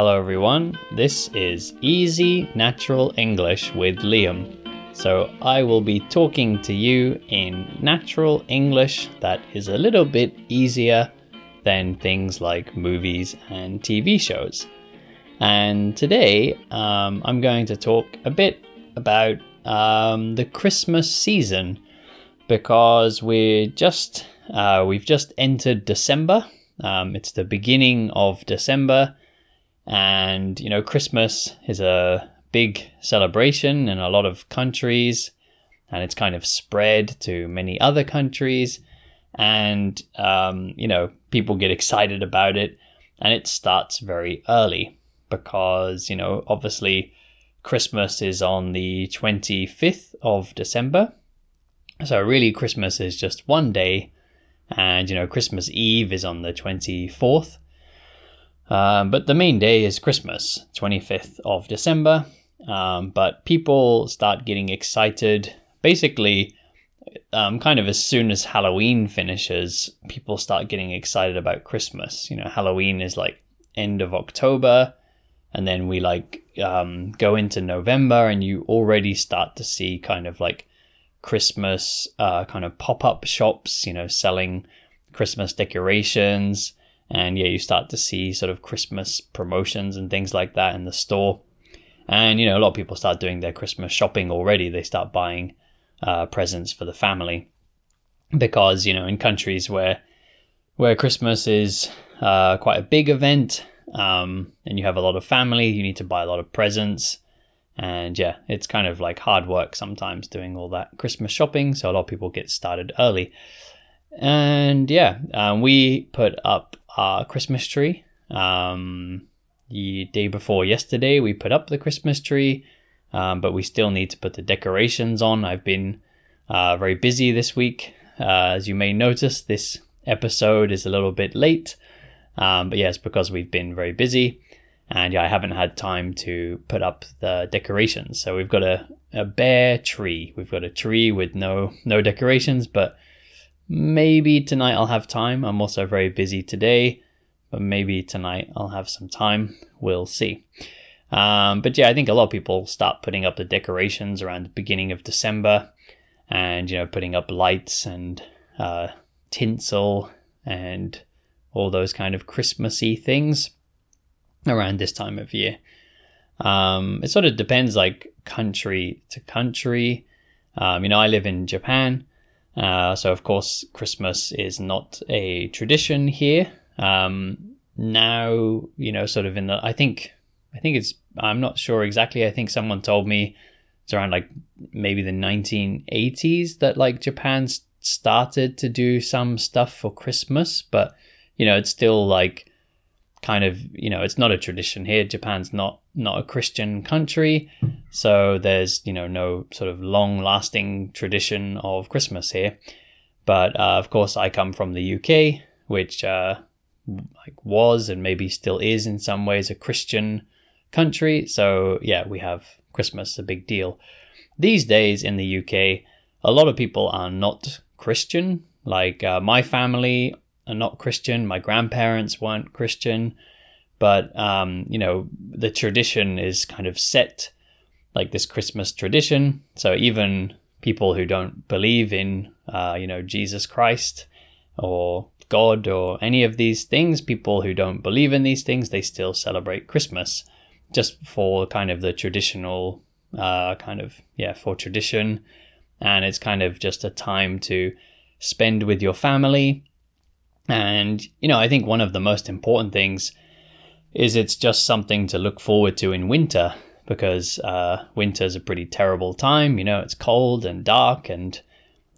Hello, everyone. This is Easy Natural English with Liam. So, I will be talking to you in natural English that is a little bit easier than things like movies and TV shows. And today, um, I'm going to talk a bit about um, the Christmas season because we're just uh, we've just entered December. Um, it's the beginning of December, and you know Christmas is a big celebration in a lot of countries, and it's kind of spread to many other countries, and um, you know people get excited about it, and it starts very early because you know obviously Christmas is on the 25th of December. So, really, Christmas is just one day, and you know, Christmas Eve is on the 24th. Um, but the main day is Christmas, 25th of December. Um, but people start getting excited basically um, kind of as soon as Halloween finishes, people start getting excited about Christmas. You know, Halloween is like end of October and then we like um, go into November, and you already start to see kind of like Christmas uh, kind of pop up shops, you know, selling Christmas decorations, and yeah, you start to see sort of Christmas promotions and things like that in the store. And you know, a lot of people start doing their Christmas shopping already. They start buying uh, presents for the family because you know, in countries where where Christmas is uh, quite a big event, um, and you have a lot of family, you need to buy a lot of presents. And yeah, it's kind of like hard work sometimes doing all that Christmas shopping. So a lot of people get started early. And yeah, um, we put up our Christmas tree. Um, the day before yesterday, we put up the Christmas tree, um, but we still need to put the decorations on. I've been uh, very busy this week. Uh, as you may notice, this episode is a little bit late. Um, but yeah, because we've been very busy and yeah, I haven't had time to put up the decorations. So we've got a, a bare tree. We've got a tree with no no decorations, but maybe tonight I'll have time. I'm also very busy today, but maybe tonight I'll have some time. We'll see. Um, but yeah, I think a lot of people start putting up the decorations around the beginning of December, and you know, putting up lights and uh, tinsel and all those kind of Christmassy things around this time of year. Um, it sort of depends, like country to country. Um, you know, I live in Japan, uh, so of course Christmas is not a tradition here. Um, now, you know, sort of in the, I think, I think it's, I'm not sure exactly. I think someone told me it's around like maybe the 1980s that like Japan started to do some stuff for Christmas, but you know, it's still like kind of, you know, it's not a tradition here. Japan's not not a Christian country, so there's, you know, no sort of long-lasting tradition of Christmas here. But uh, of course, I come from the UK, which uh, like was and maybe still is in some ways a Christian country. So yeah, we have Christmas a big deal. These days in the UK, a lot of people are not Christian. Like uh, my family are not Christian. My grandparents weren't Christian, but um, you know the tradition is kind of set like this Christmas tradition. So even people who don't believe in uh, you know Jesus Christ or God or any of these things, people who don't believe in these things, they still celebrate Christmas just for kind of the traditional uh, kind of yeah for tradition, and it's kind of just a time to spend with your family. And, you know, I think one of the most important things is it's just something to look forward to in winter because uh, winter is a pretty terrible time. You know, it's cold and dark and,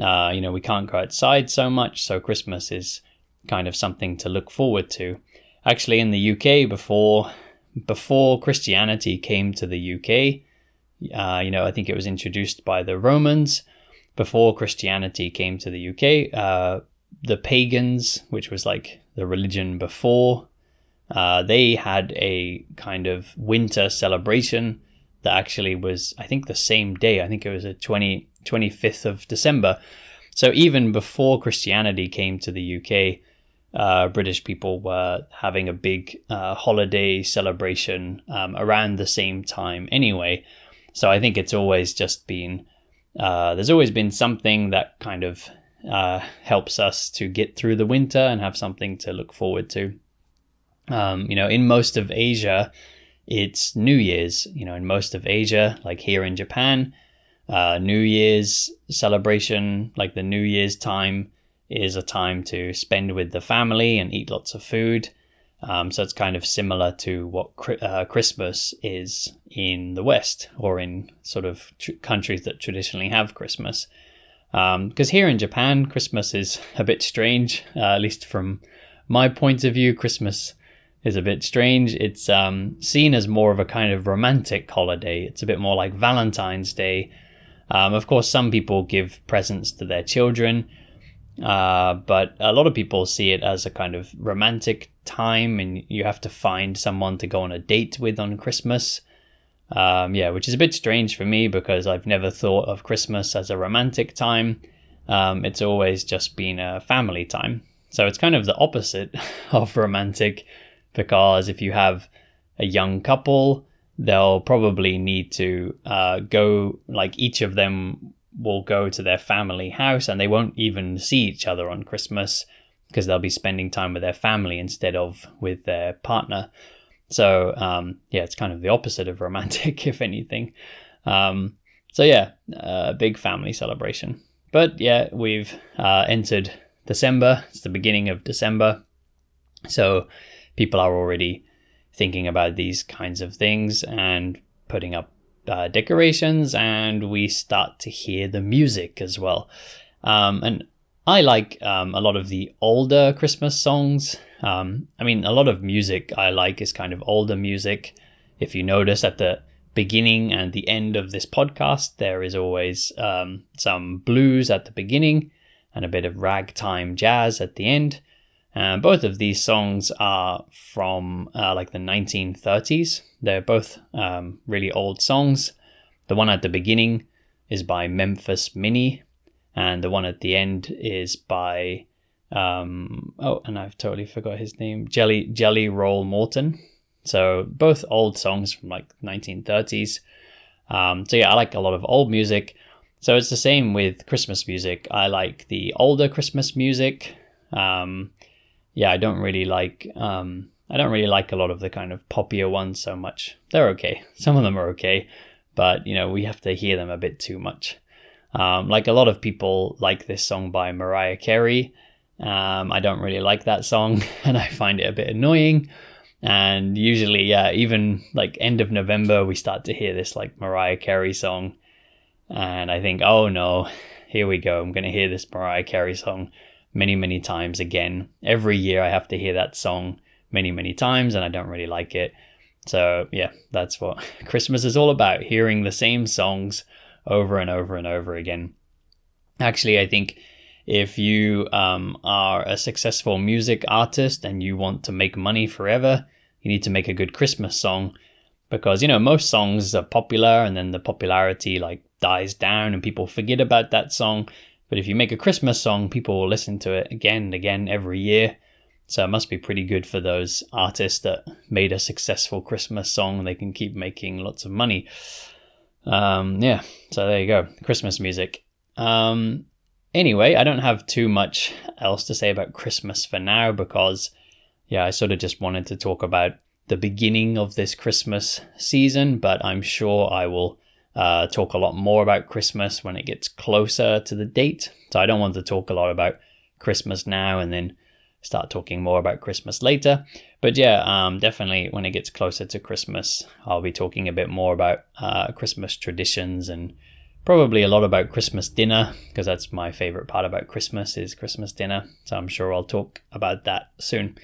uh, you know, we can't go outside so much. So Christmas is kind of something to look forward to. Actually, in the UK, before before Christianity came to the UK, uh, you know, I think it was introduced by the Romans. Before Christianity came to the UK, uh, the pagans, which was like the religion before, uh, they had a kind of winter celebration that actually was, I think, the same day. I think it was a 20, 25th of December. So even before Christianity came to the UK, uh, British people were having a big uh, holiday celebration um, around the same time anyway. So I think it's always just been, uh, there's always been something that kind of uh, helps us to get through the winter and have something to look forward to. Um, you know, in most of Asia, it's New Year's. You know, in most of Asia, like here in Japan, uh, New Year's celebration, like the New Year's time, is a time to spend with the family and eat lots of food. Um, so it's kind of similar to what uh, Christmas is in the West or in sort of tr- countries that traditionally have Christmas. Because um, here in Japan, Christmas is a bit strange, uh, at least from my point of view. Christmas is a bit strange. It's um, seen as more of a kind of romantic holiday. It's a bit more like Valentine's Day. Um, of course, some people give presents to their children, uh, but a lot of people see it as a kind of romantic time, and you have to find someone to go on a date with on Christmas. Um, yeah, which is a bit strange for me because I've never thought of Christmas as a romantic time. Um, it's always just been a family time. So it's kind of the opposite of romantic because if you have a young couple, they'll probably need to uh, go, like each of them will go to their family house and they won't even see each other on Christmas because they'll be spending time with their family instead of with their partner. So, um, yeah, it's kind of the opposite of romantic, if anything. Um, so, yeah, a uh, big family celebration. But yeah, we've uh, entered December. It's the beginning of December. So, people are already thinking about these kinds of things and putting up uh, decorations, and we start to hear the music as well. Um, and I like um, a lot of the older Christmas songs. Um, I mean, a lot of music I like is kind of older music. If you notice at the beginning and the end of this podcast, there is always um, some blues at the beginning and a bit of ragtime jazz at the end. Uh, both of these songs are from uh, like the 1930s. They're both um, really old songs. The one at the beginning is by Memphis Minnie, and the one at the end is by um, oh, and I've totally forgot his name, Jelly Jelly Roll Morton. So both old songs from like 1930s. Um, so yeah, I like a lot of old music. So it's the same with Christmas music. I like the older Christmas music. Um, yeah, I don't really like um, I don't really like a lot of the kind of poppier ones so much. They're okay. Some of them are okay, but you know we have to hear them a bit too much. Um, like a lot of people like this song by Mariah Carey. Um, I don't really like that song, and I find it a bit annoying. And usually, yeah, even like end of November, we start to hear this like Mariah Carey song, and I think, oh no, here we go. I'm gonna hear this Mariah Carey song many, many times again. Every year I have to hear that song many, many times, and I don't really like it. So, yeah, that's what Christmas is all about hearing the same songs over and over and over again. Actually, I think if you um, are a successful music artist and you want to make money forever, you need to make a good Christmas song because, you know, most songs are popular and then the popularity like dies down and people forget about that song. But if you make a Christmas song, people will listen to it again and again every year. So it must be pretty good for those artists that made a successful Christmas song. They can keep making lots of money. Um, yeah, so there you go. Christmas music. Um, anyway, I don't have too much else to say about Christmas for now because, yeah, I sort of just wanted to talk about the beginning of this Christmas season, but I'm sure I will uh, talk a lot more about Christmas when it gets closer to the date. So I don't want to talk a lot about Christmas now and then start talking more about Christmas later. But yeah, um, definitely when it gets closer to Christmas, I'll be talking a bit more about uh, Christmas traditions and probably a lot about Christmas dinner because that's my favorite part about Christmas is Christmas dinner. So I'm sure I'll talk about that soon.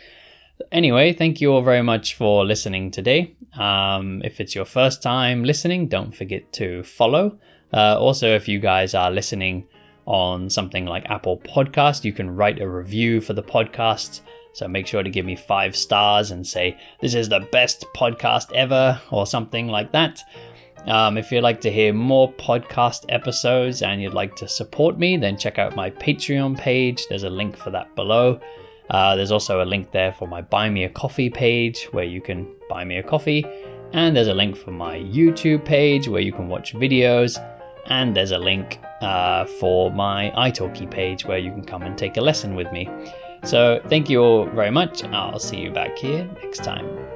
Anyway, thank you all very much for listening today. Um, if it's your first time listening, don't forget to follow. Uh, also, if you guys are listening on something like Apple Podcast, you can write a review for the podcast. So make sure to give me five stars and say, This is the best podcast ever, or something like that. Um, if you'd like to hear more podcast episodes and you'd like to support me, then check out my Patreon page. There's a link for that below. Uh, there's also a link there for my Buy Me a Coffee page where you can buy me a coffee. And there's a link for my YouTube page where you can watch videos. And there's a link uh, for my italki page where you can come and take a lesson with me. So thank you all very much. I'll see you back here next time.